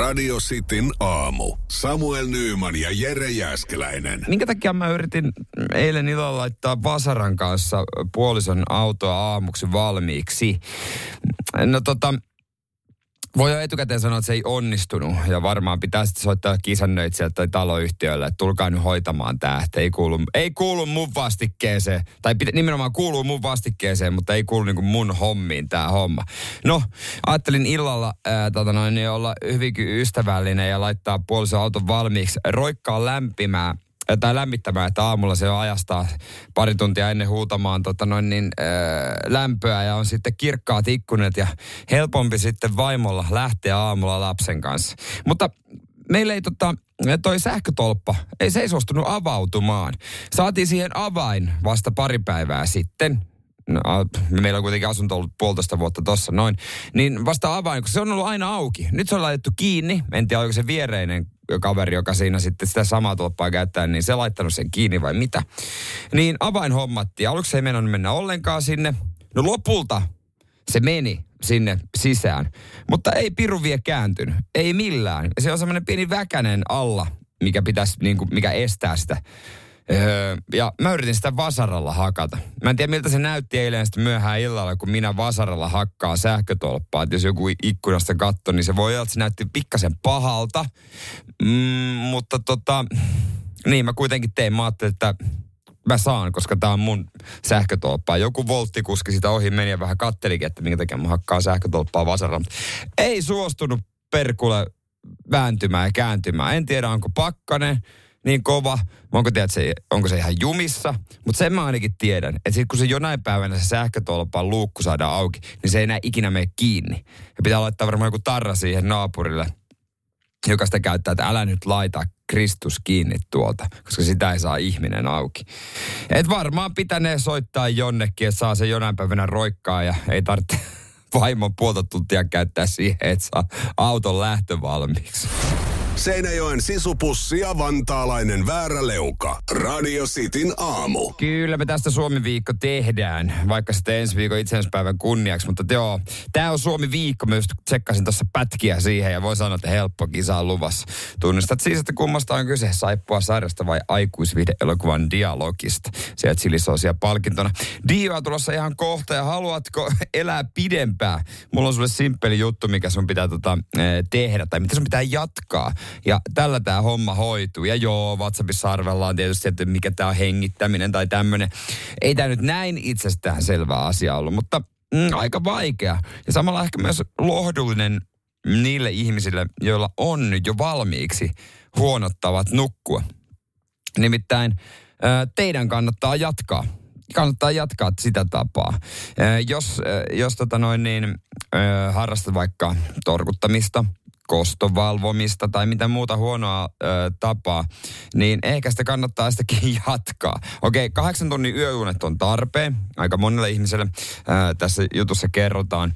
Radio Cityn aamu. Samuel Nyyman ja Jere Jäskeläinen. Minkä takia mä yritin eilen illalla laittaa Vasaran kanssa puolison autoa aamuksi valmiiksi? No tota, voi jo etukäteen sanoa, että se ei onnistunut. Ja varmaan pitää sitten soittaa kisannöitsijälle tai taloyhtiölle, että tulkaa nyt hoitamaan tämä. Että ei kuulu, ei kuulu mun vastikkeeseen. Tai pitä, nimenomaan kuuluu mun vastikkeeseen, mutta ei kuulu niinku mun hommiin tämä homma. No, ajattelin illalla ää, tota noin, niin olla hyvinkin ystävällinen ja laittaa puolison auton valmiiksi. Roikkaa lämpimää tai lämmittämään, että aamulla se on ajastaa pari tuntia ennen huutamaan tota noin niin, äh, lämpöä ja on sitten kirkkaat ikkunat ja helpompi sitten vaimolla lähteä aamulla lapsen kanssa. Mutta meillä ei tota, toi sähkötolppa, ei se ei suostunut avautumaan. Saatiin siihen avain vasta pari päivää sitten. No, meillä on kuitenkin asunto ollut puolitoista vuotta tossa noin. Niin vasta avain, kun se on ollut aina auki. Nyt se on laitettu kiinni. En tiedä, oliko se viereinen kaveri, joka siinä sitten sitä samaa tolppaa käyttää, niin se laittanut sen kiinni vai mitä. Niin avain hommattiin. Aluksi ei mennyt mennä ollenkaan sinne. No lopulta se meni sinne sisään. Mutta ei piru vie kääntynyt. Ei millään. Se on semmoinen pieni väkänen alla, mikä pitäisi, niin kuin, mikä estää sitä Öö, ja mä yritin sitä vasaralla hakata. Mä en tiedä miltä se näytti eilen sitten myöhään illalla, kun minä vasaralla hakkaan sähkötolppaa. Et jos joku ikkunasta katto, niin se voi olla, että se näytti pikkasen pahalta. Mm, mutta tota, niin mä kuitenkin tein. Mä ajattelin, että mä saan, koska tää on mun sähkötolppaa. Joku volttikuski sitä ohi meni ja vähän kattelikin, että minkä takia mä hakkaan sähkötolppaa vasaralla. Ei suostunut perkule vääntymään ja kääntymään. En tiedä, onko pakkanen niin kova, onko, tiedät, se, onko se ihan jumissa, mutta sen mä ainakin tiedän, että sit kun se jonain päivänä se sähkötolpan luukku saadaan auki, niin se ei enää ikinä mene kiinni. Ja pitää laittaa varmaan joku tarra siihen naapurille, joka sitä käyttää, että älä nyt laita Kristus kiinni tuolta, koska sitä ei saa ihminen auki. Et varmaan pitänee soittaa jonnekin, että saa se jonain päivänä roikkaa ja ei tarvitse vaimon puolta tuntia käyttää siihen, että saa auton lähtö valmiiksi. Seinäjoen sisupussi ja vantaalainen vääräleuka. Radio Cityn aamu. Kyllä me tästä Suomi-viikko tehdään, vaikka sitten ensi viikon itsenäispäivän kunniaksi. Mutta joo, tämä on Suomi-viikko. Myös tsekkasin tuossa pätkiä siihen ja voi sanoa, että helppo kisa on luvassa. Tunnistat siis, että kummasta on kyse saippua sarjasta vai aikuisvide-elokuvan dialogista. Sieltä silisoosia palkintona. Dioa tulossa ihan kohta ja haluatko elää pidempään? Mulla on sulle simppeli juttu, mikä sun pitää tota, eh, tehdä tai mitä sun pitää jatkaa. Ja tällä tämä homma hoituu. Ja joo, WhatsAppissa arvellaan tietysti, että mikä tämä on hengittäminen tai tämmöinen. Ei tämä nyt näin itsestään selvä asia ollut, mutta mm, aika vaikea. Ja samalla ehkä myös lohdullinen niille ihmisille, joilla on nyt jo valmiiksi huonottavat nukkua. Nimittäin teidän kannattaa jatkaa kannattaa jatkaa sitä tapaa. Jos, jos tota noin niin, harrastat vaikka torkuttamista, kostovalvomista tai mitä muuta huonoa ö, tapaa, niin ehkä sitä kannattaa sitäkin jatkaa. Okei, okay, kahdeksan tunnin yöunet on tarpeen aika monelle ihmiselle. Ö, tässä jutussa kerrotaan,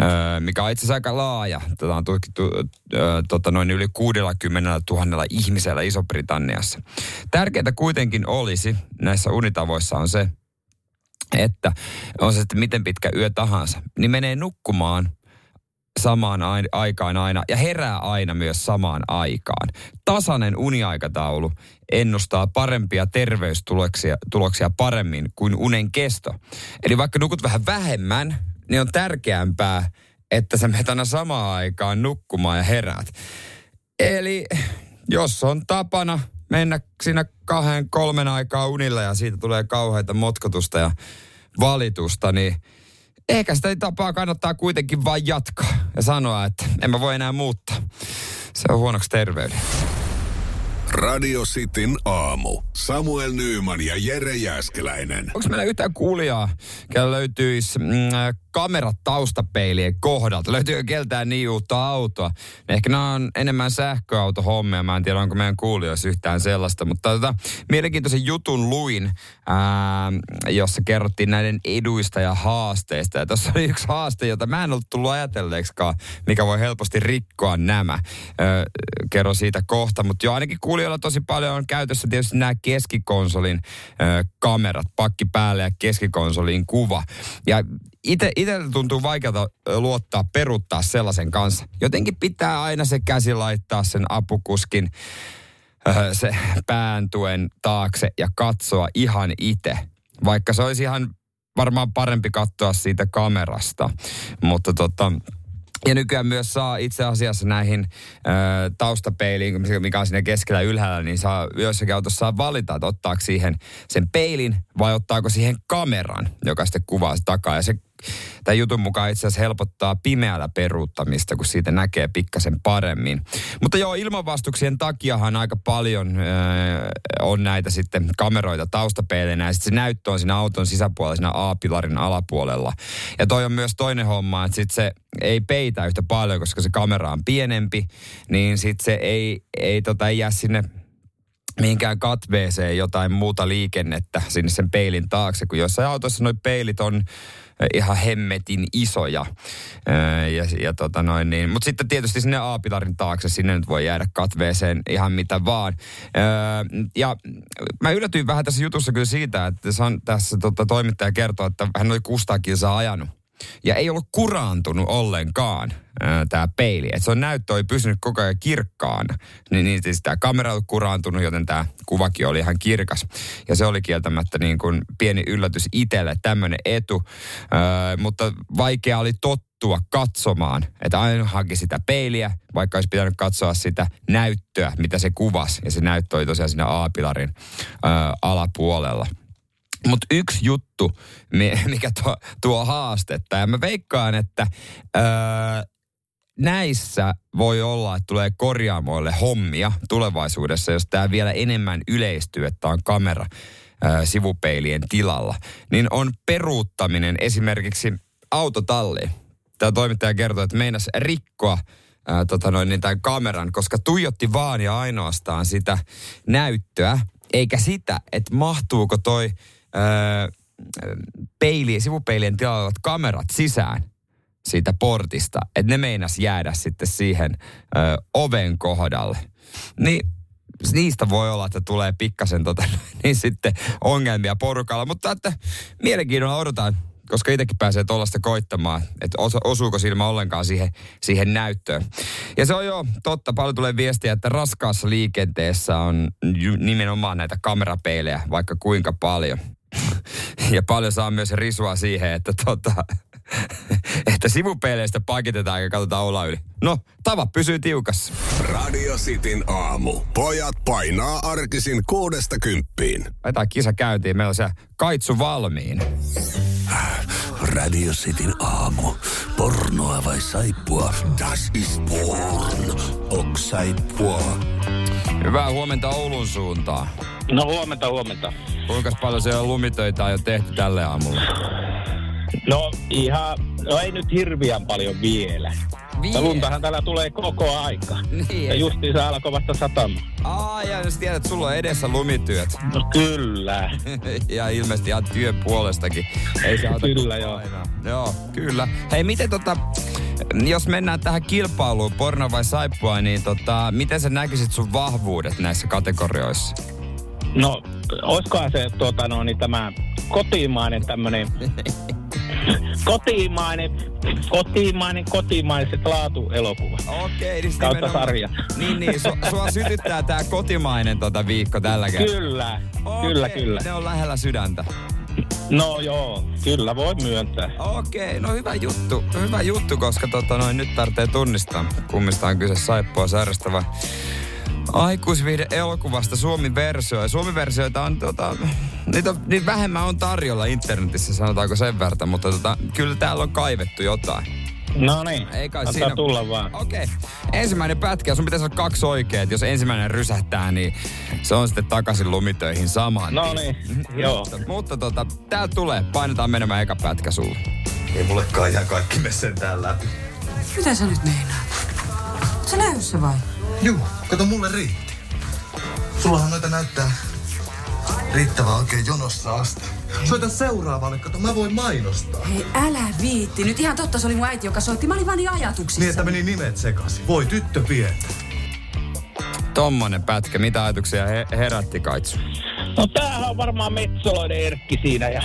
ö, mikä on itse asiassa aika laaja. Tätä on tutkittu ö, tota noin yli 60 000 ihmisellä Iso-Britanniassa. Tärkeintä kuitenkin olisi näissä unitavoissa on se, että on se sitten miten pitkä yö tahansa, niin menee nukkumaan – samaan aikaan aina ja herää aina myös samaan aikaan. Tasainen uniaikataulu ennustaa parempia terveystuloksia tuloksia paremmin kuin unen kesto. Eli vaikka nukut vähän vähemmän, niin on tärkeämpää, että sä menet aina samaan aikaan nukkumaan ja heräät. Eli jos on tapana mennä siinä kahden, kolmen aikaa unilla ja siitä tulee kauheita motkotusta ja valitusta, niin – ehkä sitä tapaa kannattaa kuitenkin vain jatkaa ja sanoa, että en mä voi enää muuttaa. Se on huonoksi terveyden. Radio Cityn aamu. Samuel Nyyman ja Jere Jäskeläinen. Onko meillä yhtään kuulijaa, kellä löytyisi mm, kamerat taustapeilien kohdalta? Löytyykö keltään niin uutta autoa? Ehkä nämä on enemmän sähköautohommia. Mä en tiedä, onko meidän kuulijoissa yhtään sellaista. Mutta tota, mielenkiintoisen jutun luin, ää, jossa kerrottiin näiden eduista ja haasteista. Ja tuossa oli yksi haaste, jota mä en ollut tullut ajatelleeksikaan, mikä voi helposti rikkoa nämä. Ää, kerro siitä kohta, mutta jo ainakin kuulijoilla tosi paljon on käytössä tietysti nämä keskikonsolin ää, kamerat, pakki päälle ja keskikonsolin kuva. Ja ite, itsellä tuntuu vaikealta luottaa, peruttaa sellaisen kanssa. Jotenkin pitää aina se käsi laittaa sen apukuskin se pääntuen taakse ja katsoa ihan itse. Vaikka se olisi ihan varmaan parempi katsoa siitä kamerasta. Mutta tota, ja nykyään myös saa itse asiassa näihin ö, taustapeiliin, mikä on siinä keskellä ylhäällä, niin saa joissakin autossa valita, että ottaako siihen sen peilin vai ottaako siihen kameran, joka sitten kuvaa takaa. Ja se tämän jutun mukaan itse asiassa helpottaa pimeällä peruuttamista, kun siitä näkee pikkasen paremmin. Mutta joo, ilmanvastuksien takiahan aika paljon öö, on näitä sitten kameroita taustapeilinä ja sitten se näyttö on siinä auton sisäpuolella, siinä A-pilarin alapuolella. Ja toi on myös toinen homma, että sitten se ei peitä yhtä paljon, koska se kamera on pienempi, niin sitten se ei, ei, tota, ei jää sinne mihinkään katveeseen jotain muuta liikennettä sinne sen peilin taakse, kun jossain autossa nuo peilit on ihan hemmetin isoja. Ja, ja tota noin niin. Mutta sitten tietysti sinne A-pilarin taakse, sinne nyt voi jäädä katveeseen ihan mitä vaan. Ja mä yllätyin vähän tässä jutussa kyllä siitä, että tässä tota, toimittaja kertoo, että hän oli saa ajanut ja ei ollut kuraantunut ollenkaan tämä peili. Että se on näyttö oli pysynyt koko ajan kirkkaana. Niin, niin siis tämä kamera oli kuraantunut, joten tämä kuvakin oli ihan kirkas. Ja se oli kieltämättä niin kuin pieni yllätys itselle, tämmöinen etu. Ö, mutta vaikea oli tottua katsomaan, että aina haki sitä peiliä, vaikka olisi pitänyt katsoa sitä näyttöä, mitä se kuvasi. Ja se näyttö oli tosiaan siinä A-pilarin ö, alapuolella. Mutta yksi juttu, mikä tuo, tuo haastetta, ja mä veikkaan, että öö, näissä voi olla, että tulee korjaamoille hommia tulevaisuudessa, jos tämä vielä enemmän yleistyy, että on kamera öö, sivupeilien tilalla, niin on peruuttaminen esimerkiksi autotalliin. Tämä toimittaja kertoo, että meinas rikkoa ää, tota noin, niin tämän kameran, koska tuijotti vaan ja ainoastaan sitä näyttöä, eikä sitä, että mahtuuko toi peili, sivupeilien tilalla kamerat sisään siitä portista, että ne meinas jäädä sitten siihen ö, oven kohdalle. Niin niistä voi olla, että tulee pikkasen tota, niin sitten ongelmia porukalla, mutta että mielenkiinnolla odotan, koska itsekin pääsee tuollaista koittamaan, että osuuko silmä ollenkaan siihen, siihen näyttöön. Ja se on jo totta, paljon tulee viestiä, että raskaassa liikenteessä on nimenomaan näitä kamerapeilejä vaikka kuinka paljon ja paljon saa myös risua siihen, että, tota, että sivupeileistä pakitetaan ja katsotaan olla yli. No, tava pysyy tiukassa. Radio Cityn aamu. Pojat painaa arkisin kuudesta kymppiin. Laitetaan kisa käyntiin. Meillä on se kaitsu valmiin. Radio Cityn aamu. Pornoa vai saippua? Das is porn. Ok saippua. Hyvää huomenta Oulun suuntaan. No huomenta, huomenta. Kuinka paljon siellä lumitöitä on jo tehty tälle aamulle? No ihan, no ei nyt hirviän paljon vielä. vielä. luntahan täällä tulee koko aika. Niin. Ja justiinsa alkoi vasta satama. Aa, ja jos tiedät, että sulla on edessä lumityöt. No kyllä. ja ilmeisesti ihan työn puolestakin. Ei se Kyllä joo. Aina. Joo, kyllä. Hei, miten tota, jos mennään tähän kilpailuun, porno vai saippua, niin tota, miten sä näkisit sun vahvuudet näissä kategorioissa? No, olisikohan se tuota, no, niin tämä kotimainen tämmöinen kotimainen, kotimainen, kotimaiset laatuelokuvat. Okei, niin Kautta sarja. Niin, niin. Su, sua sytyttää tää kotimainen tota viikko tällä kertaa. Kyllä, Okei, kyllä, kyllä. Ne on lähellä sydäntä. No joo, kyllä voi myöntää. Okei, no hyvä juttu. Hyvä juttu, koska tota noin, nyt tarvitsee tunnistaa, kummista on kyse saippua sairastava aikuisviihde elokuvasta Suomi-versio. Ja Suomi-versioita on, tota, niitä, niitä vähemmän on tarjolla internetissä, sanotaanko sen verran, mutta tota, kyllä täällä on kaivettu jotain. No niin, Ei kai siinä... tulla vaan. Okei. Okay. Ensimmäinen pätkä, sun pitäisi olla kaksi oikeet. Jos ensimmäinen rysähtää, niin se on sitten takaisin lumitöihin samaan. No niin, joo. Mutta, mutta tota, tää tulee. Painetaan menemään eka pätkä sulle. Ei mullekaan ihan kaikki mene sen täällä Mitä sä nyt meinaat? Oot sä lähdössä vai? Juu, kato mulle riitti. Sullahan noita näyttää riittävän oikein jonossa asti. Soita seuraavalle, kato mä voin mainostaa. Hei, älä viitti. Nyt ihan totta, se oli mun äiti, joka soitti. Mä olin vaan niin ajatuksissa. Niin, että meni nimet sekaisin. Voi tyttö pientä. Tommonen pätkä. Mitä ajatuksia he- herätti Kaitsu? No tämähän on varmaan Metsoloiden Erkki siinä ja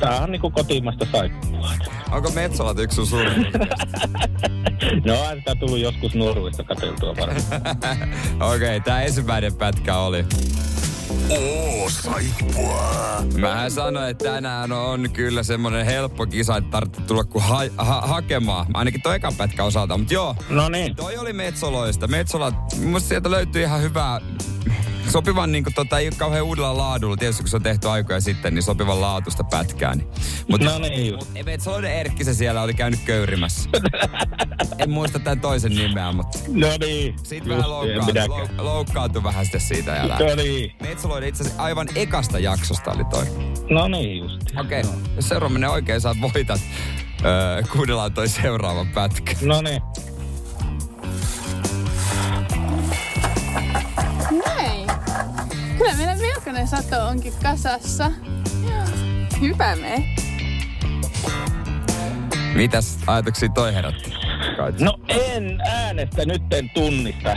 tää on niinku kotimasta saippua. Onko Metsolat yksi sun suuri? no on sitä tullut joskus nuoruista katseltua varmaan. Okei, okay, tää ensimmäinen pätkä oli. Oo, saippua. Mä sanoin, että tänään on kyllä semmonen helppo kisa, että tarvitsee tulla kuin ha- ha- hakemaan. Ainakin toi ekan pätkä osalta, mutta joo. No niin. Toi oli Metsoloista. Metsola, mun sieltä löytyy ihan hyvää sopivan niin kuin, tota, ei ole kauhean uudella laadulla. Tietysti kun se on tehty aikoja sitten, niin sopivan laatusta pätkää. Niin. Mut, no niin. Mut Metsoiden Erkki se siellä oli käynyt köyrimässä. en muista tämän toisen nimeä, mutta... No niin. Sitten vähän loukkaantui, loukkaantui vähän sitten siitä. Ja no niin. Metsoloiden itse asiassa aivan ekasta jaksosta oli toi. No niin just. Okei, okay. jos seuraava menee oikein, saat voitat. Öö, kuunnellaan toi seuraava pätkä. No niin. Melkoinen sato onkin kasassa. Hyvä me. Mitäs ajatuksia toi herätti? No en äänestä, nyt en tunnista.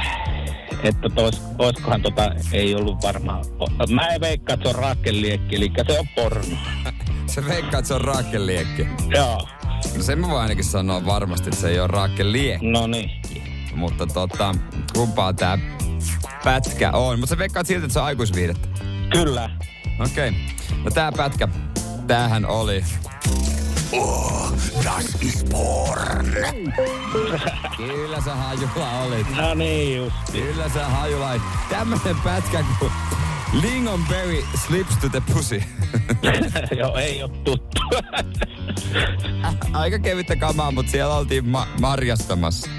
Että tois, oiskohan tota, ei ollut varmaan. Mä en veikkaa, että se on raakeliekki, eli se on porno. se veikkaa, että se on raakeliekki? Joo. No sen mä voin ainakin sanoa varmasti, että se ei ole raakeliekki. No niin. Mutta tota, kumpaa tää pätkä on. Mutta sä veikkaat siltä, että se on aikuisviihdettä. Kyllä. Okei. Okay. No tää pätkä, tämähän oli Oh, das ist porn. Kyllä sä hajula olit. No niin just. Kyllä sä hajula olit. Tämmönen pätkä kuin Lingonberry slips to the pussy. Joo, ei oo tuttu. Aika kevyttä kamaa, mutta siellä oltiin ma- marjastamassa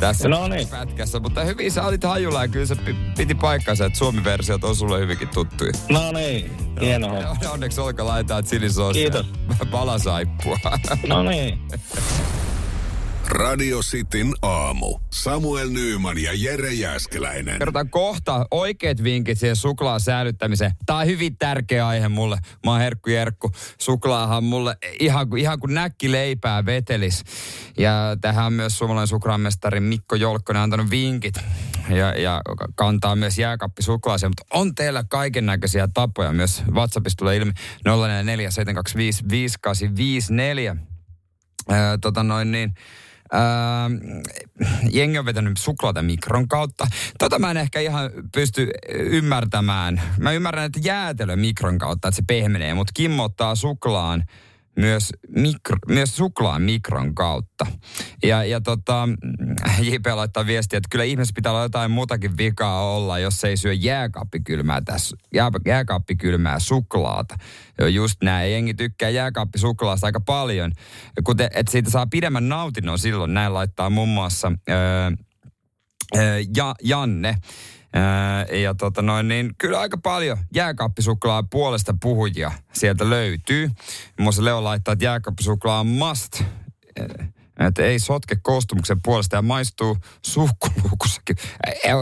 tässä no niin. pätkässä. Mutta hyvin sä olit hajulla ja kyllä se piti paikkansa, että Suomi-versiot on sulle hyvinkin tuttuja. No niin, hieno. Onneksi olka laitetaan chilisoosia. Kiitos. Palasaippua. No niin. Radio Cityn aamu. Samuel Nyyman ja Jere Jäskeläinen. Kerrotaan kohta oikeat vinkit siihen suklaan säilyttämiseen. Tämä on hyvin tärkeä aihe mulle. Mä oon Herkku Jerkku. Suklaahan mulle ihan, ihan kuin näkki leipää vetelis. Ja tähän on myös suomalainen suklaamestari Mikko Jolkkonen antanut vinkit. Ja, ja kantaa myös jääkappi suklaaseen. Mutta on teillä kaiken näköisiä tapoja. Myös WhatsAppissa tulee ilmi 044 725 5854. Öö, tota noin niin Öö, jengi on vetänyt suklaata mikron kautta. Tota mä en ehkä ihan pysty ymmärtämään. Mä ymmärrän, että jäätelö mikron kautta, että se pehmenee, mutta Kimmo ottaa suklaan myös, mikro, myös suklaan mikron kautta. Ja, ja tota, JP laittaa viestiä, että kyllä ihmisessä pitää olla jotain muutakin vikaa olla, jos ei syö jääkaappikylmää tässä, jää, jääkaappikylmää suklaata. Jo just näin, jengi tykkää jääkaappisuklaasta aika paljon, kuten, että siitä saa pidemmän nautinnon silloin. Näin laittaa muun muassa öö, öö, ja, Janne. Ja tota noin, niin kyllä aika paljon jääkaappisuklaa puolesta puhujia sieltä löytyy. Muassa Leo laittaa, että jääkaappisuklaa on must. Että ei sotke koostumuksen puolesta ja maistuu suukkuluukussakin.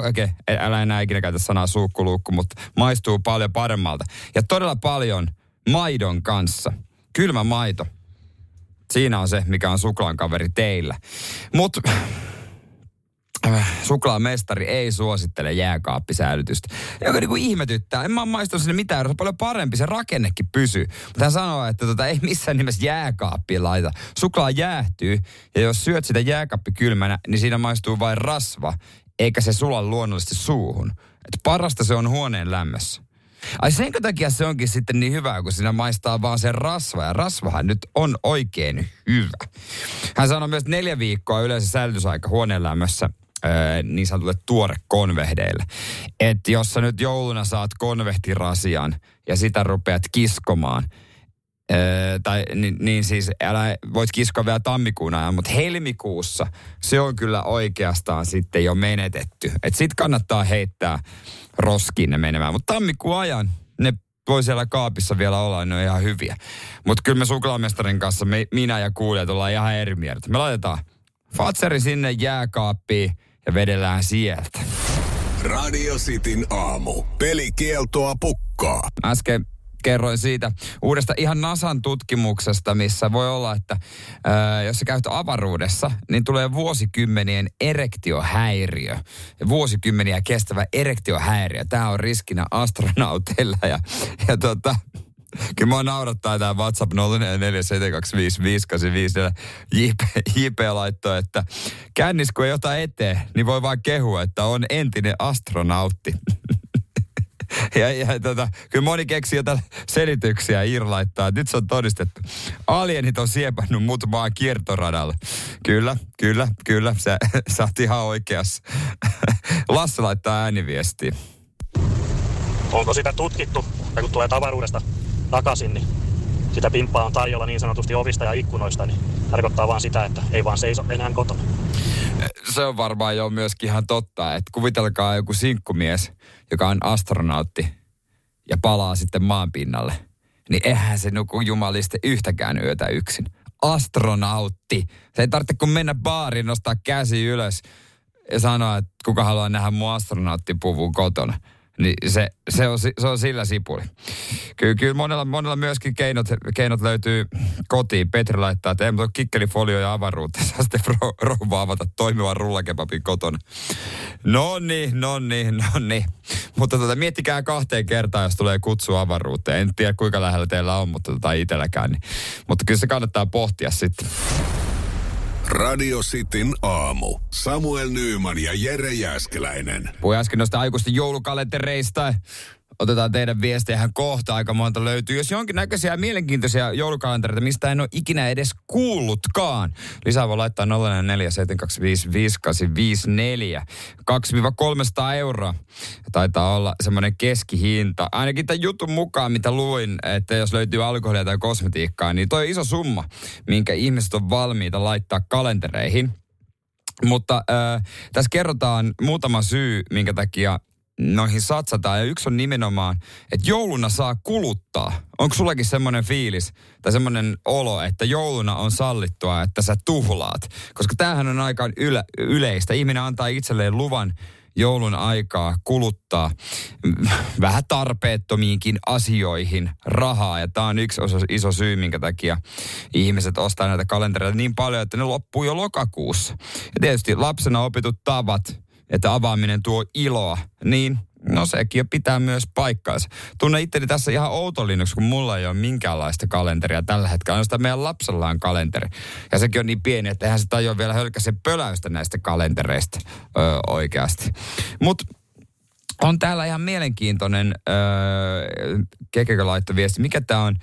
Okei, okay, älä enää ikinä käytä sanaa suukkuluukku, mutta maistuu paljon paremmalta. Ja todella paljon maidon kanssa. Kylmä maito. Siinä on se, mikä on suklaan kaveri teillä. Mutta suklaamestari ei suosittele jääkaappisäilytystä. Joka niinku ihmetyttää. En mä maistanut sinne mitään, se on paljon parempi, se rakennekin pysyy. Mutta hän sanoo, että tota, ei missään nimessä jääkaappiin laita. Suklaa jäähtyy, ja jos syöt sitä jääkaappi kylmänä, niin siinä maistuu vain rasva, eikä se sula luonnollisesti suuhun. Et parasta se on huoneen lämmössä. Ai senkö takia se onkin sitten niin hyvä, kun siinä maistaa vaan sen rasva. Ja rasvahan nyt on oikein hyvä. Hän sanoi myös neljä viikkoa yleensä säilytysaika huoneen lämmössä niin sanotulle tuore konvehdeille. Että jos sä nyt jouluna saat konvehtirasian ja sitä rupeat kiskomaan, Öö, tai niin, niin siis älä voit kiskoa vielä tammikuun ajan, mutta helmikuussa se on kyllä oikeastaan sitten jo menetetty. Et sit kannattaa heittää roskiin ne menemään. Mutta tammikuun ajan ne voi siellä kaapissa vielä olla, ne on ihan hyviä. Mutta kyllä me suklaamestarin kanssa, me, minä ja kuulijat ollaan ihan eri mieltä. Me laitetaan Fatseri sinne jääkaappiin ja vedellään sieltä. Radio Cityn aamu. Pelikieltoa pukkaa. Äsken kerroin siitä uudesta ihan Nasan tutkimuksesta, missä voi olla, että ää, jos sä käyt avaruudessa, niin tulee vuosikymmenien erektiohäiriö. Vuosikymmeniä kestävä erektiohäiriö. Tämä on riskinä astronauteilla ja, ja tota, Kyllä mua naurattaa tämä WhatsApp 04725585. JP, JP laittoi, että kännis kun ei ota eteen, niin voi vaan kehua, että on entinen astronautti. Ja, ja tota, kyllä moni keksii jotain selityksiä ja laittaa. Nyt se on todistettu. Alienit on siepannut mut maan kiertoradalle. Kyllä, kyllä, kyllä. Sä, sä oot ihan oikeassa. Lasse laittaa ääniviestiä. Onko sitä tutkittu, kun tulee tavaruudesta takaisin, niin sitä pimppaa on tarjolla niin sanotusti ovista ja ikkunoista, niin tarkoittaa vaan sitä, että ei vaan seiso enää kotona. Se on varmaan jo myöskin ihan totta, että kuvitelkaa joku sinkkumies, joka on astronautti ja palaa sitten maan pinnalle. Niin eihän se nuku jumaliste yhtäkään yötä yksin. Astronautti. Se ei tarvitse kun mennä baariin, nostaa käsi ylös ja sanoa, että kuka haluaa nähdä mun astronauttipuvun kotona niin se, se, on, se on sillä sipuli. Kyllä, kyllä monella, monella myöskin keinot, keinot löytyy kotiin. Petri laittaa, että ei mutta kikkelifolio ja avaruutta. Saa sitten rouva avata toimivan rullakepapin kotona. No niin, no niin, no niin. Mutta tota, miettikää kahteen kertaan, jos tulee kutsu avaruuteen. En tiedä kuinka lähellä teillä on, mutta tota, itselläkään. Niin. Mutta kyllä se kannattaa pohtia sitten. Radio Cityn aamu. Samuel Nyyman ja Jere Jäskeläinen. Puhuin äsken noista aikuisten joulukalentereista. Otetaan teidän viestejä kohta. Aika monta löytyy. Jos jonkinnäköisiä mielenkiintoisia joulukalentereita, mistä en ole ikinä edes kuullutkaan. Lisää voi laittaa 0447255854. 2-300 euroa taitaa olla semmoinen keskihinta. Ainakin tämän jutun mukaan, mitä luin, että jos löytyy alkoholia tai kosmetiikkaa, niin toi iso summa, minkä ihmiset on valmiita laittaa kalentereihin. Mutta äh, tässä kerrotaan muutama syy, minkä takia noihin satsataan. Ja yksi on nimenomaan, että jouluna saa kuluttaa. Onko sullakin semmoinen fiilis tai semmoinen olo, että jouluna on sallittua, että sä tuhlaat? Koska tämähän on aika yle, yleistä. Ihminen antaa itselleen luvan joulun aikaa kuluttaa vähän tarpeettomiinkin asioihin rahaa. Ja tämä on yksi osa, iso syy, minkä takia ihmiset ostaa näitä kalentereita niin paljon, että ne loppuu jo lokakuussa. Ja tietysti lapsena opitut tavat, että avaaminen tuo iloa, niin no sekin jo pitää myös paikkaansa. Tunnen itteni tässä ihan outolinnuksi, kun mulla ei ole minkäänlaista kalenteria tällä hetkellä. Ainoastaan meidän lapsella on kalenteri. Ja sekin on niin pieni, että eihän se tajua vielä hölkäsen pöläystä näistä kalentereista öö, oikeasti. Mutta on täällä ihan mielenkiintoinen öö, viesti. Mikä tämä on?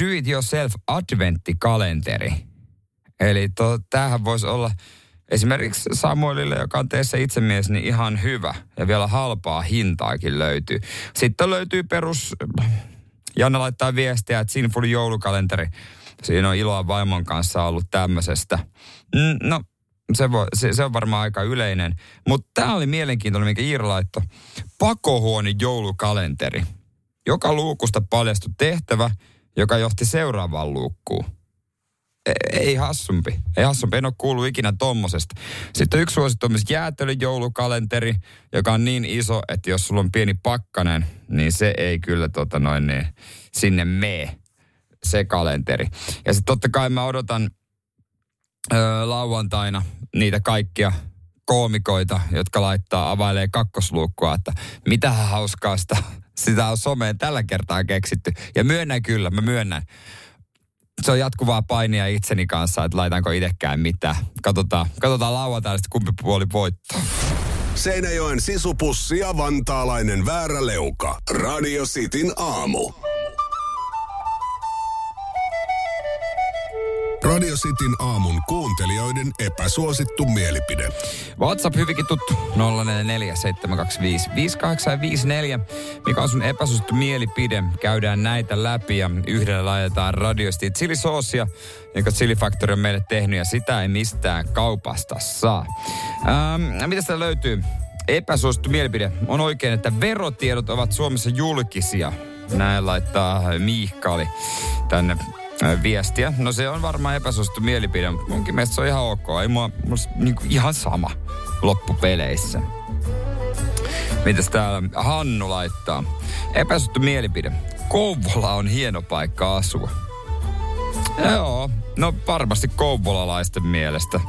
Do it yourself adventtikalenteri. Eli to, tämähän voisi olla esimerkiksi Samuelille, joka on teissä itsemies, niin ihan hyvä. Ja vielä halpaa hintaakin löytyy. Sitten löytyy perus... Janne laittaa viestiä, että Sinful joulukalenteri. Siinä on iloa vaimon kanssa ollut tämmöisestä. Mm, no, se, voi, se, se on varmaan aika yleinen. Mutta tämä oli mielenkiintoinen, minkä Iira laittoi. Pakohuone joulukalenteri. Joka luukusta paljastui tehtävä, joka johti seuraavaan luukkuun ei hassumpi. Ei hassumpi. En ole kuullut ikinä tommosesta. Sitten yksi suosittu on myös jäätelöjoulukalenteri, joka on niin iso, että jos sulla on pieni pakkanen, niin se ei kyllä tota noin, niin, sinne mee se kalenteri. Ja sitten totta kai mä odotan öö, lauantaina niitä kaikkia koomikoita, jotka laittaa, availee kakkosluukkua, että mitä hauskaa sitä, sitä on someen tällä kertaa keksitty. Ja myönnän kyllä, mä myönnän se on jatkuvaa painia itseni kanssa, että laitanko itsekään mitään. Katsotaan, katsotaan lauantaina kumpi puoli voittaa. Seinäjoen sisupussi ja vantaalainen vääräleuka. Radio Cityn aamu. Radio Cityn aamun kuuntelijoiden epäsuosittu mielipide. WhatsApp hyvinkin tuttu 0447255854. Mikä on sun epäsuosittu mielipide? Käydään näitä läpi ja yhdellä laitetaan radiosti chilisoosia, jonka Chili Factory on meille tehnyt ja sitä ei mistään kaupasta saa. Ähm, mitä sitä löytyy? Epäsuosittu mielipide on oikein, että verotiedot ovat Suomessa julkisia. Näin laittaa Miikka tänne viestiä. No se on varmaan epäsuosittu mielipide, mutta munkin mielestä se on ihan ok. Ei mua, mua niin ihan sama loppupeleissä. Mitäs täällä Hannu laittaa? Epäsuosittu mielipide. Kouvola on hieno paikka asua. Joo, no varmasti kouvolalaisten mielestä,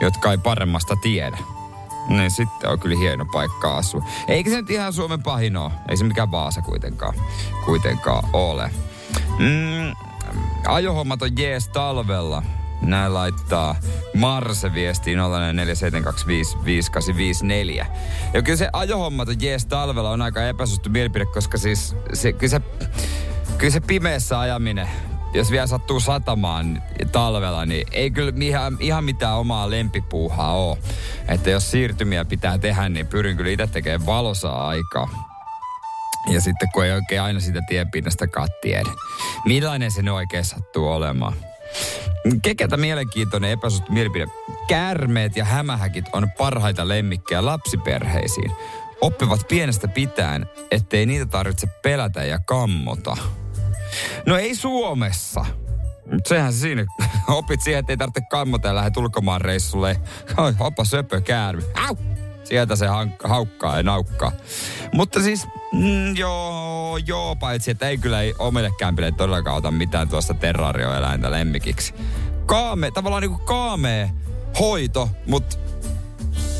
jotka ei paremmasta tiedä. niin sitten on kyllä hieno paikka asua. Eikä se nyt ihan Suomen pahin. Ei se mikään Vaasa kuitenkaan, kuitenkaan ole. Mm, ajohommat on jees talvella. Näin laittaa Marse viestiin 04725584. Ja kyllä se ajohommat on jees talvella on aika epäsuosittu mielipide, koska siis se, kyllä, se, kyllä se pimeässä ajaminen, jos vielä sattuu satamaan talvella, niin ei kyllä ihan, ihan mitään omaa lempipuuhaa ole. Että jos siirtymiä pitää tehdä, niin pyrin kyllä itse tekemään valosaa aikaa. Ja sitten kun ei oikein aina sitä tienpinnasta tiedä, millainen se oikein sattuu olemaan. Kekätä mielenkiintoinen epäsuhtu mielipide. Käärmeet ja hämähäkit on parhaita lemmikkejä lapsiperheisiin. Oppivat pienestä pitäen, ettei niitä tarvitse pelätä ja kammota. No ei Suomessa. Mut sehän se siinä. Opit siihen, että ei tarvitse kammota ja lähdet ulkomaan reissulle. Opa söpö käärme. Au! Sieltä se haukkaa ja naukkaa. Mutta siis, mm, joo, joo, paitsi että ei kyllä ei omille kämpille todellakaan ota mitään tuosta terrarioeläintä lemmikiksi. Kaame, tavallaan niinku kaamee hoito, mutta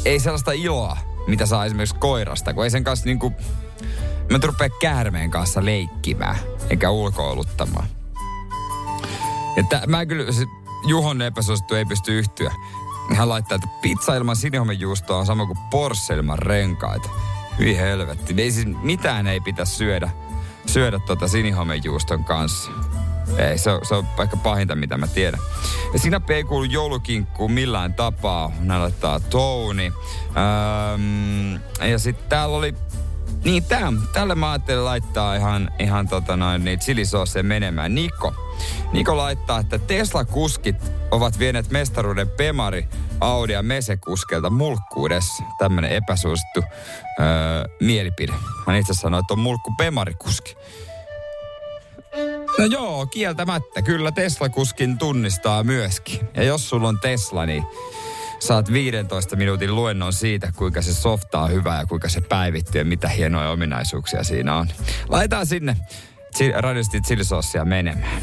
ei sellaista iloa, mitä saa esimerkiksi koirasta, kun ei sen kanssa niinku, mä rupea käärmeen kanssa leikkimään, eikä ulkoiluttamaan. Että mä kyllä, Juhon epäsuosittu ei pysty yhtyä. Hän laittaa, että pizza ilman sinihomejuustoa on sama kuin Porsche ilman renkaita. Hyi helvetti. Ei siis mitään ei pitäisi syödä, syödä tuota sinihomejuuston kanssa. Ei, se on, se on ehkä pahinta, mitä mä tiedän. Sinappi ei kuulu joulukinkkuun millään tapaa. Laittaa Touni. Öö, ja sitten täällä oli niin, tää, tälle mä ajattelin laittaa ihan, ihan tota noin, niin chilisooseja menemään. Niko. Niko laittaa, että Tesla-kuskit ovat vieneet mestaruuden Pemari, Audi ja Mese-kuskelta mulkkuudessa. Tämmönen epäsuosittu öö, mielipide. Hän itse sanoi, että on mulkku Pemari-kuski. No joo, kieltämättä. Kyllä Tesla-kuskin tunnistaa myöskin. Ja jos sulla on Tesla, niin saat 15 minuutin luennon siitä, kuinka se softaa hyvää ja kuinka se päivittyy ja mitä hienoja ominaisuuksia siinä on. Laitetaan sinne radiosti chilisossia menemään.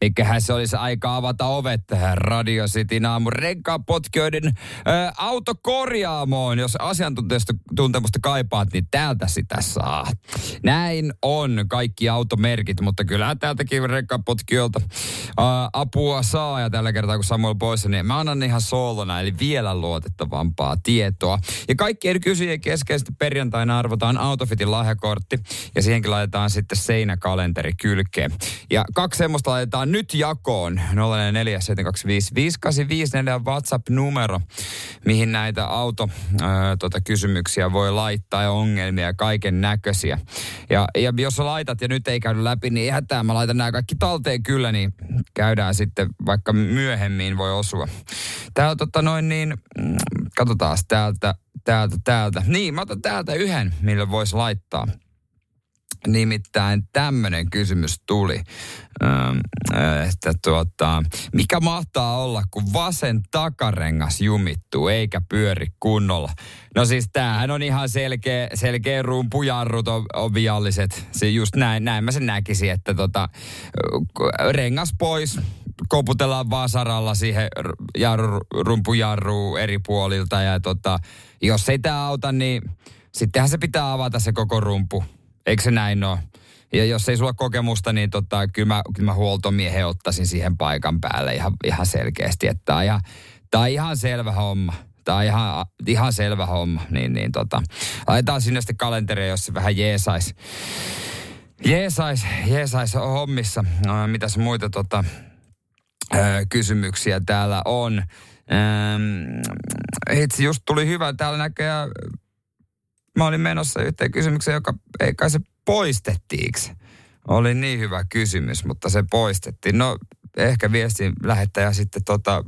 Eiköhän se olisi aika avata ovet tähän Radio Cityn aamun renkaapotkijoiden ää, autokorjaamoon. Jos asiantuntemusta kaipaat, niin täältä sitä saa. Näin on kaikki automerkit, mutta kyllä täältäkin renkaapotkijoilta ää, apua saa. Ja tällä kertaa kun Samuel poissa, niin mä annan ihan soolona, eli vielä luotettavampaa tietoa. Ja kaikkien kysyjien keskeisesti perjantaina arvotaan Autofitin lahjakortti ja siihenkin laitetaan sitten seinäkalenteri kylkeen. Ja kaksi semmoista laitetaan nyt jakoon 0472558554 WhatsApp-numero, mihin näitä auto ää, tota, kysymyksiä voi laittaa ja ongelmia ja kaiken näköisiä. Ja, ja jos laitat ja nyt ei käydy läpi, niin hätää mä laitan nämä kaikki talteen kyllä, niin käydään sitten vaikka myöhemmin voi osua. Täällä tota noin niin, mm, katsotaan täältä, täältä, täältä. Niin, mä otan täältä yhden, millä voisi laittaa. Nimittäin tämmöinen kysymys tuli, että tuota, mikä mahtaa olla, kun vasen takarengas jumittuu eikä pyöri kunnolla? No siis tämähän on ihan selkeä, selkeä rumpujarrut on, on vialliset. Se just näin, näin mä sen näkisin, että tota, rengas pois, koputellaan vasaralla siihen jarru, rumpujarruun eri puolilta ja tota, jos ei tämä auta, niin sittenhän se pitää avata se koko rumpu Eikö se näin ole? Ja jos ei sulla kokemusta, niin tota, kyllä, mä, kyllä mä huoltomiehen ottaisin siihen paikan päälle ihan, ihan selkeästi. Että tämä on ihan, on ihan selvä homma. Tämä on ihan, ihan selvä homma. Niin, niin tota, laitetaan sinne sitten kalenteria, jos se vähän jeesais. Jeesais, jeesais hommissa. No, mitäs muita tota, ö, kysymyksiä täällä on? itse just tuli hyvä. Täällä näkee mä olin menossa yhteen kysymykseen, joka ei kai se poistettiinko? Oli niin hyvä kysymys, mutta se poistettiin. No ehkä viestin lähettäjä sitten tota,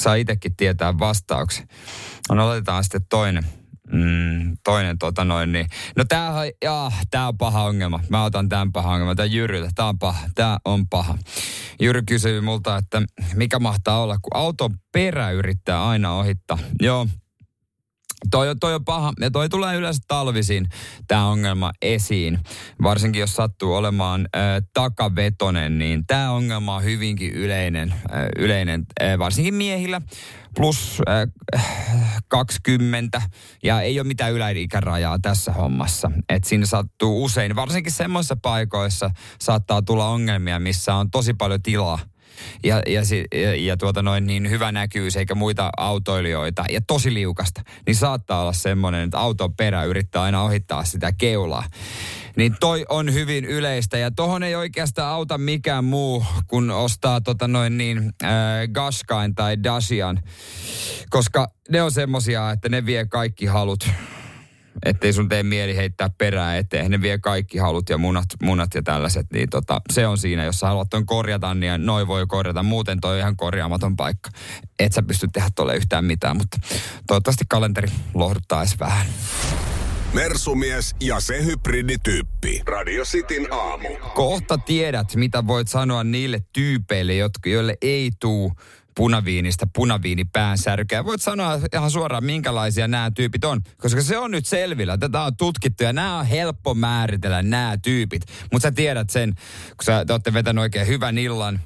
saa itsekin tietää vastauksen. No otetaan sitten toinen. Mm, toinen tota noin niin. No tää, jaa, tää on paha ongelma. Mä otan tämän paha ongelma. Tää Jyryltä. Tää on paha. Tää on paha. Jyry kysyy multa, että mikä mahtaa olla, kun auton perä yrittää aina ohittaa. Joo, Toi, toi on paha ja toi tulee yleensä talvisin tämä ongelma esiin. Varsinkin jos sattuu olemaan äh, takavetonen, niin tämä ongelma on hyvinkin yleinen, äh, yleinen äh, varsinkin miehillä plus äh, 20 ja ei ole mitään yläikärajaa tässä hommassa. Et siinä sattuu usein, varsinkin semmoisissa paikoissa saattaa tulla ongelmia, missä on tosi paljon tilaa ja, ja, ja, ja tuota noin niin hyvä näkyvyys eikä muita autoilijoita. Ja tosi liukasta, niin saattaa olla semmoinen, että auton perä yrittää aina ohittaa sitä keulaa. Niin toi on hyvin yleistä. Ja tohon ei oikeastaan auta mikään muu, kun ostaa tota noin niin äh, Gaskain tai Dashian, koska ne on semmosia, että ne vie kaikki halut ettei sun tee mieli heittää perää eteen. Ne vie kaikki halut ja munat, munat ja tällaiset, niin tota, se on siinä. Jos sä haluat ton korjata, niin noin voi korjata. Muuten toi on ihan korjaamaton paikka. Et sä pysty tehdä tolle yhtään mitään, mutta toivottavasti kalenteri lohduttaa edes vähän. Mersumies ja se hybridityyppi. Radio Cityn aamu. Kohta tiedät, mitä voit sanoa niille tyypeille, jotka, joille ei tuu punaviinistä punaviinipäänsärkyä. Voit sanoa ihan suoraan, minkälaisia nämä tyypit on, koska se on nyt selvillä. Tätä on tutkittu ja nämä on helppo määritellä nämä tyypit. Mutta sä tiedät sen, kun sä te olette vetänyt oikein hyvän illan,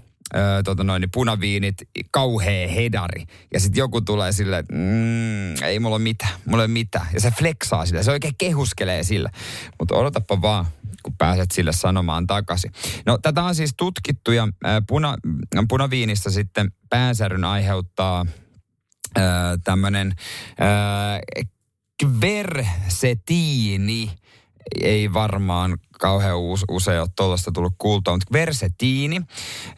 Tota noin, niin punaviinit, kauhea hedari. Ja sitten joku tulee sille, että mm, ei mulla ole mitään, mulla ei ole mitään. Ja se flexaa sillä, se oikein kehuskelee sillä. Mutta odotapa vaan, kun pääset sille sanomaan takaisin. No tätä on siis tutkittu ja puna, punaviinistä sitten päänsäryn aiheuttaa tämmöinen kversetiini. Ei varmaan kauhean us- usein ole tuollaista tullut kuultua, mutta kversetiini,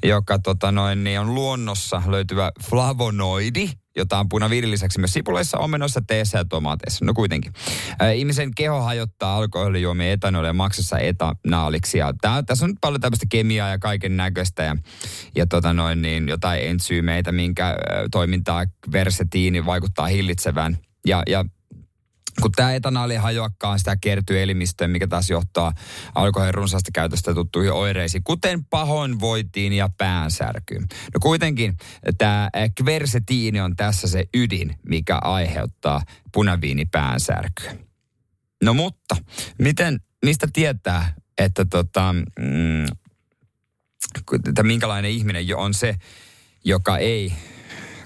joka tota noin, niin on luonnossa löytyvä flavonoidi, jota on punaviinin lisäksi myös sipuleissa, omenoissa, teessä ja tomaateissa. No kuitenkin. Ihmisen keho hajottaa alkoholijuomien etanolia maksassa etanaaliksi. Ja tää, tässä on nyt paljon tämmöistä kemiaa ja kaiken näköistä ja, ja tota noin, niin jotain entsyymeitä, minkä toimintaa versetiini vaikuttaa hillitsevään. Ja, ja kun tämä etanoli hajoakkaan, sitä kertyy elimistöön, mikä taas johtaa alkoholin runsaasta käytöstä tuttuihin oireisiin, kuten pahoinvointiin ja päänsärkyyn. No kuitenkin tämä kversetiini on tässä se ydin, mikä aiheuttaa punaviinipäänsärkyä. No mutta, miten, mistä tietää, että tota, mm, että minkälainen ihminen on se, joka ei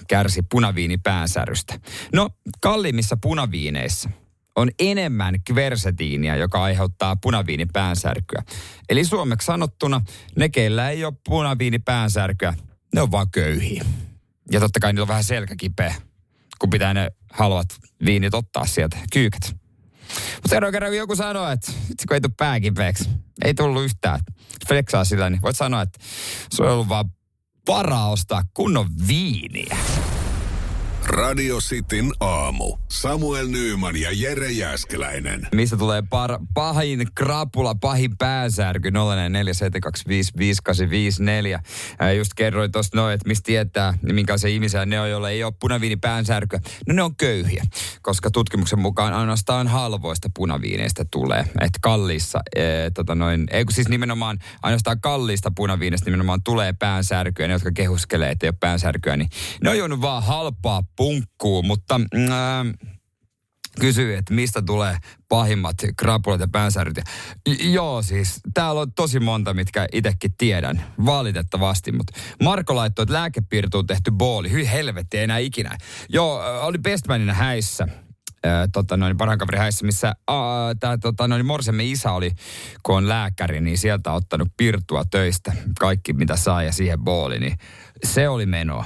kärsi punaviinipäänsärrystä. No, kalliimmissa punaviineissa on enemmän kversetiinia, joka aiheuttaa punaviinipäänsärkyä. Eli suomeksi sanottuna, ne keillä ei ole punaviinipäänsärkyä, ne on vaan köyhiä. Ja totta kai niillä on vähän selkäkipeä, kun pitää ne halvat viinit ottaa sieltä, kyykät. Mutta kerran, kun joku sanoo, että itse kun ei tule pääkipeäksi, ei tullut yhtään, flexaa sillä, niin voit sanoa, että se on ollut vaan varaa ostaa kunnon viiniä. Radio Cityn aamu. Samuel Nyyman ja Jere Jäskeläinen. Mistä tulee par, pahin krapula, pahin päänsärky 0472558854. Ää, Just kerroin tuosta noin, että mistä tietää, niin minkälaisia ihmisiä ne on, joilla ei ole punaviini päänsärkyä. No ne on köyhiä, koska tutkimuksen mukaan ainoastaan halvoista punaviineistä tulee. Että kalliissa, ee, tota noin, ei siis nimenomaan ainoastaan kalliista punaviineistä nimenomaan tulee päänsärkyä. Ne, jotka kehuskelee, että ei ole päänsärkyä, niin ne on juonut vaan halpaa punkkuun, mutta... Mm, ää, kysyy, että mistä tulee pahimmat krapulat ja päänsärkyt. Ja, j- joo, siis täällä on tosi monta, mitkä itsekin tiedän, valitettavasti. Mutta Marko laittoi, että lääkepiirtuun tehty booli. Hyi helvetti, ei enää ikinä. Joo, äh, oli Bestmanina häissä. Äh, tota noin, parhaan häissä, missä tämä tota Morsemme isä oli, kun on lääkäri, niin sieltä ottanut pirtua töistä. Kaikki, mitä saa ja siihen booli, niin se oli menoa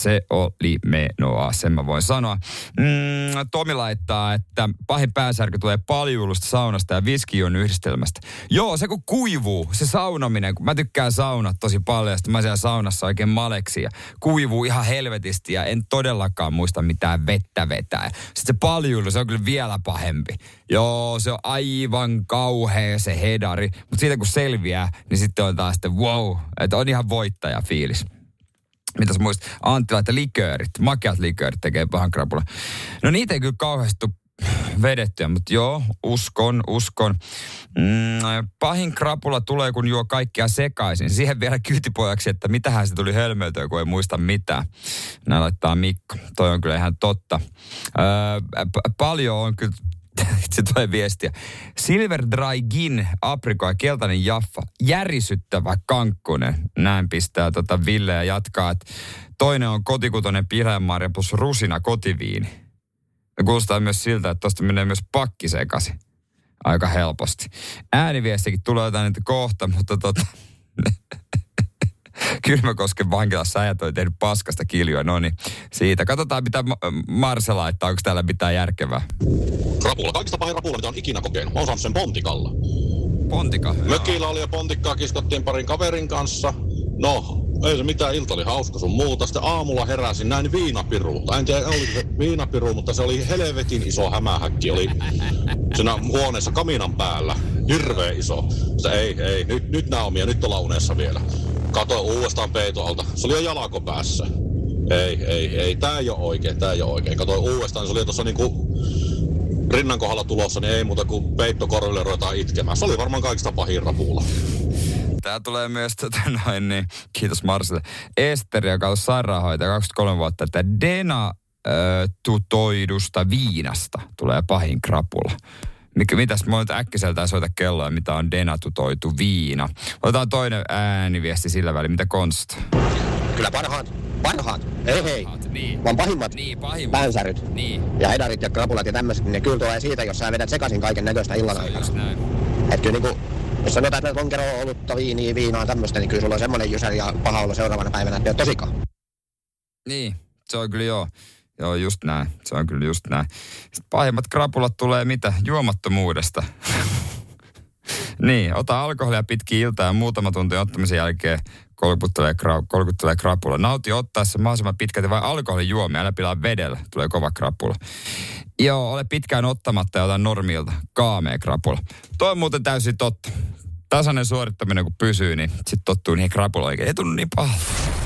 Se oli menoa, sen mä voin sanoa. Mm, Tomi laittaa, että pahin pääsärky tulee paljuulusta saunasta ja viskion yhdistelmästä. Joo, se kun kuivuu, se saunaminen, kun mä tykkään saunat tosi paljon, ja mä siellä saunassa oikein maleksi ja kuivuu ihan helvetisti ja en todellakaan muista mitään vettä vetää. Sitten se paljuulu, se on kyllä vielä pahempi. Joo, se on aivan kauhea se hedari, mutta siitä kun selviää, niin sitten on taas sitten wow, että on ihan voittaja fiilis mitäs muista, Anttila, että liköörit, makeat liköörit tekee pahan krapula. No niitä ei kyllä kauheasti vedettyä, mutta joo, uskon, uskon. Mm, pahin krapula tulee, kun juo kaikkia sekaisin. Siihen vielä kyytipojaksi, että mitähän se tuli hölmöltöä, kun ei muista mitään. Näin laittaa Mikko. Toi on kyllä ihan totta. Öö, p- paljon on kyllä se tulee viestiä. Silver Dry Gin, aprikoi, keltainen jaffa, järisyttävä kankkunen. Näin pistää tota Ville ja jatkaa, että toinen on kotikutonen pihlänmarja plus rusina kotiviini. Ja kuulostaa myös siltä, että tosta menee myös pakki sekasi. Aika helposti. Ääniviestikin tulee jotain kohta, mutta tota... Kylmäkosken vankilassa äijät oli tehnyt paskasta kiljoa. No niin, siitä. Katsotaan, mitä Marse laittaa. Onko täällä mitään järkevää? Rapula. Kaikista pahin rapula, mitä on ikinä kokenut. Mä oon sen pontikalla. Pontika? Mökillä oli ja pontikkaa kiskottiin parin kaverin kanssa. No, ei se mitään, ilta oli hauska sun muuta. Sitten aamulla heräsin näin viinapirulta. En tiedä, oliko se viinapiru, mutta se oli helvetin iso hämähäkki. Oli siinä huoneessa kaminan päällä. Hirveä iso. Sitten ei, ei, nyt, nyt Naomi nyt ollaan unessa vielä. Katoin uudestaan peitoalta. Se oli jo jalako päässä. Ei, ei, ei, tää ei ole oikein, tää ei ole oikein. Katoin uudestaan, se oli tuossa niinku rinnan kohdalla tulossa, niin ei muuta kuin peitto korville ruvetaan itkemään. Se oli varmaan kaikista pahin rapulla. Tää tulee myös, tota noin, niin, kiitos Marsille. Esteri, joka on sairaanhoitaja 23 vuotta, että Dena tutoidusta viinasta tulee pahin krapula. Mikä, mitäs, mä nyt äkkiseltään soita kelloa, mitä on denatutoitu viina. Otetaan toinen ääniviesti sillä välin, mitä konsta? Kyllä parhaat, parhaat, ei hei, Parhaat, niin. vaan pahimmat, Niin, pahimmat. päänsäryt Niin. ja edarit ja krapulat ja tämmöiset, niin ne kyllä tulee siitä, jos sä vedät sekaisin kaiken näköistä illan on aikana. just näin. Et kyllä niinku, jos sanotaan, että lonkeroa, olutta, viiniä, viinaa tämmöistä, niin kyllä sulla on semmoinen jysäri ja paha olla seuraavana päivänä, että ei ole tosikaan. Niin, se on kyllä joo. Joo, just näin. Se on kyllä just näin. Sitten pahimmat krapulat tulee mitä? Juomattomuudesta. niin, ota alkoholia pitkin iltaa ja muutama tunti ottamisen jälkeen kolkuttelee, kra, kolkuttelee krapula. Nauti ottaessa mahdollisimman pitkälti vain alkoholin juomia, älä pilaa vedellä, tulee kova krapula. Joo, ole pitkään ottamatta ja ota normilta, kaamea krapula. Toi on muuten täysin totta. Tasainen suorittaminen kun pysyy, niin sitten tottuu niihin krapuloihin. Ei tunnu niin pahalta.